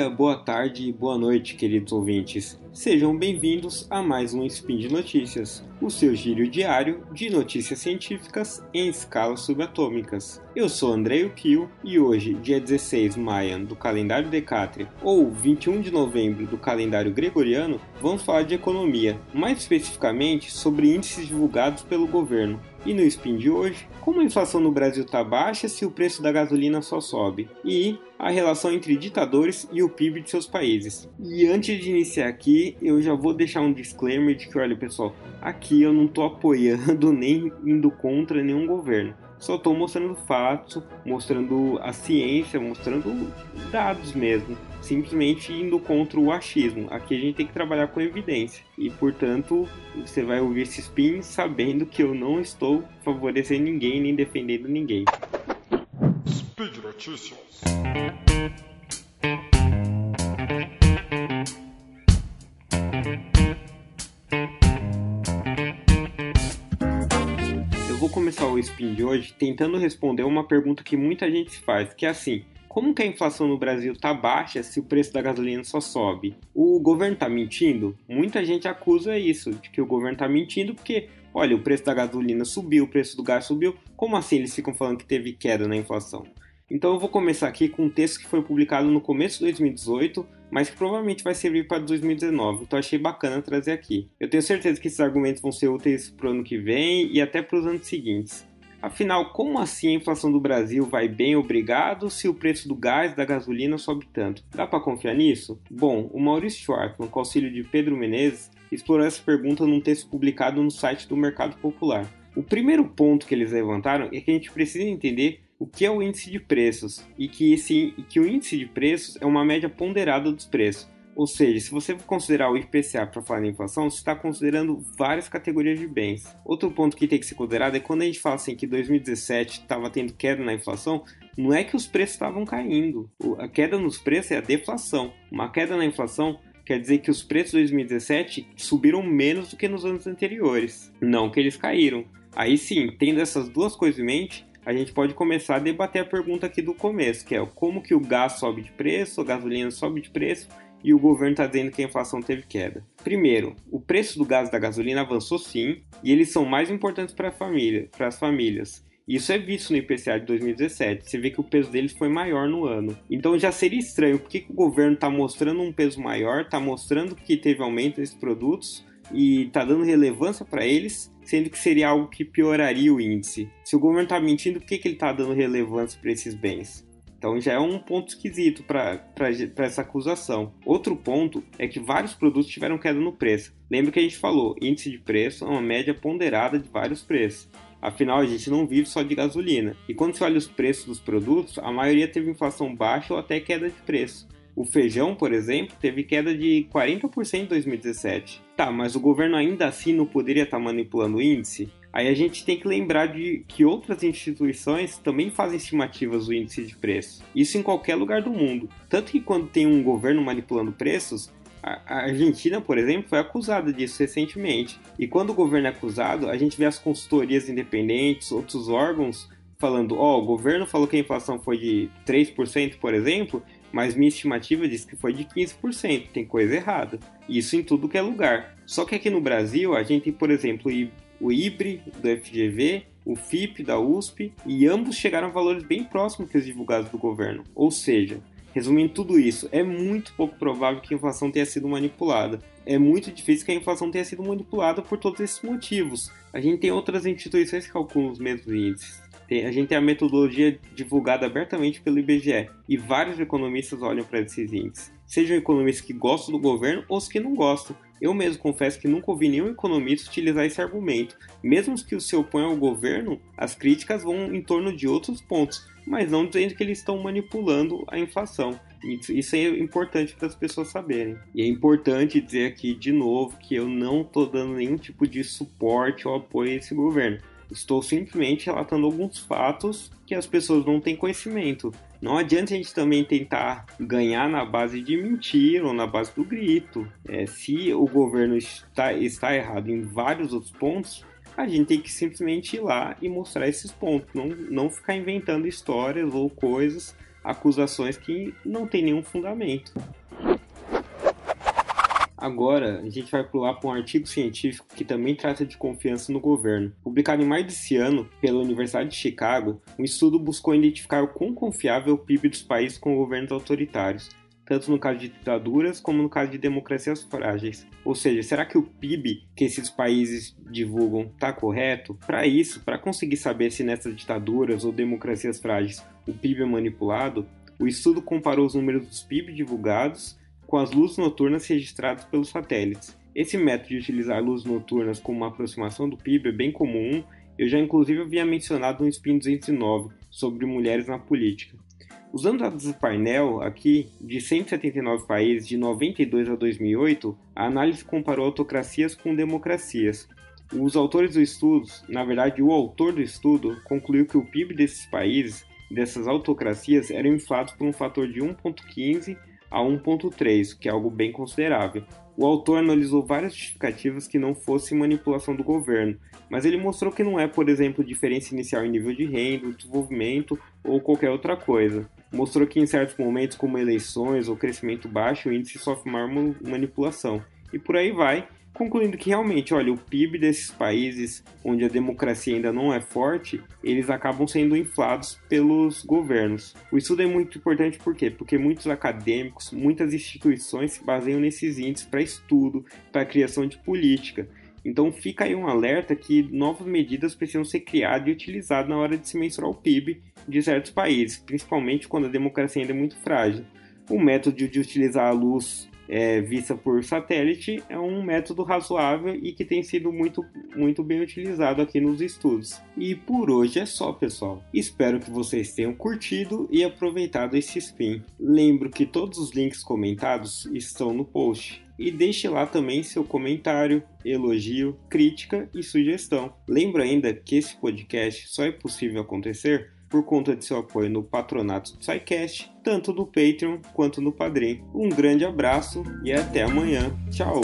dia, boa tarde e boa noite, queridos ouvintes. Sejam bem-vindos a mais um Spin de Notícias, o seu giro diário de notícias científicas em escalas subatômicas. Eu sou André Pio e hoje, dia 16 maio do calendário Decatria ou 21 de novembro do calendário gregoriano, vamos falar de economia, mais especificamente sobre índices divulgados pelo governo. E no Spin de hoje, como a inflação no Brasil está baixa se o preço da gasolina só sobe? E a relação entre ditadores e o PIB de seus países. E antes de iniciar aqui, eu já vou deixar um disclaimer de que, olha pessoal, aqui eu não estou apoiando nem indo contra nenhum governo. Só estou mostrando fatos, mostrando a ciência, mostrando dados mesmo. Simplesmente indo contra o achismo. Aqui a gente tem que trabalhar com evidência. E portanto, você vai ouvir esse spin sabendo que eu não estou favorecendo ninguém nem defendendo ninguém. Speed Notícias. Eu vou começar o spin de hoje tentando responder uma pergunta que muita gente se faz, que é assim: como que a inflação no Brasil está baixa se o preço da gasolina só sobe? O governo está mentindo? Muita gente acusa isso, de que o governo está mentindo porque, olha, o preço da gasolina subiu, o preço do gás subiu. Como assim eles ficam falando que teve queda na inflação? Então eu vou começar aqui com um texto que foi publicado no começo de 2018, mas que provavelmente vai servir para 2019, então achei bacana trazer aqui. Eu tenho certeza que esses argumentos vão ser úteis para o ano que vem e até para os anos seguintes. Afinal, como assim a inflação do Brasil vai bem obrigado se o preço do gás da gasolina sobe tanto? Dá para confiar nisso? Bom, o Maurício Schwartzman, com auxílio de Pedro Menezes, explorou essa pergunta num texto publicado no site do Mercado Popular. O primeiro ponto que eles levantaram é que a gente precisa entender o que é o índice de preços e que, esse, que o índice de preços é uma média ponderada dos preços. Ou seja, se você considerar o IPCA para falar em inflação, você está considerando várias categorias de bens. Outro ponto que tem que ser considerado é quando a gente fala assim que 2017 estava tendo queda na inflação, não é que os preços estavam caindo. A queda nos preços é a deflação. Uma queda na inflação quer dizer que os preços de 2017 subiram menos do que nos anos anteriores, não que eles caíram. Aí sim, tendo essas duas coisas em mente, a gente pode começar a debater a pergunta aqui do começo, que é como que o gás sobe de preço, a gasolina sobe de preço e o governo está dizendo que a inflação teve queda. Primeiro, o preço do gás e da gasolina avançou sim, e eles são mais importantes para família, as famílias. Isso é visto no IPCA de 2017. Você vê que o peso deles foi maior no ano. Então já seria estranho porque o governo está mostrando um peso maior, está mostrando que teve aumento desses produtos e está dando relevância para eles, sendo que seria algo que pioraria o índice. Se o governo está mentindo, por que, que ele está dando relevância para esses bens? Então já é um ponto esquisito para essa acusação. Outro ponto é que vários produtos tiveram queda no preço. Lembra que a gente falou, índice de preço é uma média ponderada de vários preços. Afinal, a gente não vive só de gasolina. E quando você olha os preços dos produtos, a maioria teve inflação baixa ou até queda de preço. O feijão, por exemplo, teve queda de 40% em 2017. Tá, mas o governo ainda assim não poderia estar tá manipulando o índice? Aí a gente tem que lembrar de que outras instituições também fazem estimativas do índice de preço. Isso em qualquer lugar do mundo. Tanto que quando tem um governo manipulando preços, a Argentina, por exemplo, foi acusada disso recentemente. E quando o governo é acusado, a gente vê as consultorias independentes, outros órgãos falando: ó, oh, o governo falou que a inflação foi de 3%, por exemplo, mas minha estimativa diz que foi de 15%, tem coisa errada. Isso em tudo que é lugar. Só que aqui no Brasil, a gente tem, por exemplo, o IBRE do FGV, o FIP da USP, e ambos chegaram a valores bem próximos que os divulgados do governo. Ou seja, resumindo tudo isso, é muito pouco provável que a inflação tenha sido manipulada. É muito difícil que a inflação tenha sido manipulada por todos esses motivos. A gente tem outras instituições que calculam os mesmos índices. A gente tem a metodologia divulgada abertamente pelo IBGE e vários economistas olham para esses índices. Sejam economistas que gostam do governo ou os que não gostam. Eu mesmo confesso que nunca ouvi nenhum economista utilizar esse argumento. Mesmo os que se opõem ao governo, as críticas vão em torno de outros pontos, mas não dizendo que eles estão manipulando a inflação. Isso é importante para as pessoas saberem. E é importante dizer aqui de novo que eu não estou dando nenhum tipo de suporte ou apoio a esse governo. Estou simplesmente relatando alguns fatos que as pessoas não têm conhecimento. Não adianta a gente também tentar ganhar na base de mentira ou na base do grito. É, se o governo está, está errado em vários outros pontos, a gente tem que simplesmente ir lá e mostrar esses pontos, não, não ficar inventando histórias ou coisas acusações que não têm nenhum fundamento. Agora, a gente vai pular para um artigo científico que também trata de confiança no governo. Publicado em maio desse ano pela Universidade de Chicago, um estudo buscou identificar o quão confiável é o PIB dos países com governos autoritários, tanto no caso de ditaduras como no caso de democracias frágeis. Ou seja, será que o PIB que esses países divulgam está correto? Para isso, para conseguir saber se nessas ditaduras ou democracias frágeis o PIB é manipulado, o estudo comparou os números dos PIB divulgados com as luzes noturnas registradas pelos satélites. Esse método de utilizar luzes noturnas como uma aproximação do PIB é bem comum, eu já inclusive havia mencionado no SPIN 209 sobre mulheres na política. Usando dados do painel aqui, de 179 países de 92 a 2008, a análise comparou autocracias com democracias. Os autores do estudo, na verdade o autor do estudo, concluiu que o PIB desses países, dessas autocracias, eram inflados por um fator de 1,15 a 1.3, que é algo bem considerável. O autor analisou várias justificativas que não fosse manipulação do governo, mas ele mostrou que não é, por exemplo, diferença inicial em nível de renda, desenvolvimento ou qualquer outra coisa. Mostrou que em certos momentos, como eleições ou crescimento baixo, o índice sofre maior manipulação. E por aí vai, concluindo que realmente, olha, o PIB desses países onde a democracia ainda não é forte, eles acabam sendo inflados pelos governos. O estudo é muito importante por quê? Porque muitos acadêmicos, muitas instituições se baseiam nesses índices para estudo, para criação de política. Então fica aí um alerta que novas medidas precisam ser criadas e utilizadas na hora de se mensurar o PIB de certos países, principalmente quando a democracia ainda é muito frágil. O método de utilizar a luz é, vista por satélite é um método razoável e que tem sido muito, muito bem utilizado aqui nos estudos. E por hoje é só, pessoal. Espero que vocês tenham curtido e aproveitado esse spin. Lembro que todos os links comentados estão no post. E deixe lá também seu comentário, elogio, crítica e sugestão. Lembro ainda que esse podcast só é possível acontecer por conta de seu apoio no patronato do SciCast, tanto no Patreon quanto no Padrim. Um grande abraço e até amanhã. Tchau!